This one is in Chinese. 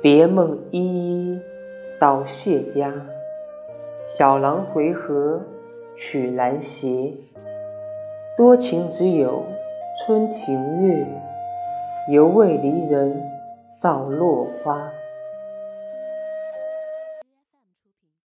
别梦依依到谢家，小郎回合曲兰斜。多情只有春庭月，犹为离人照落花。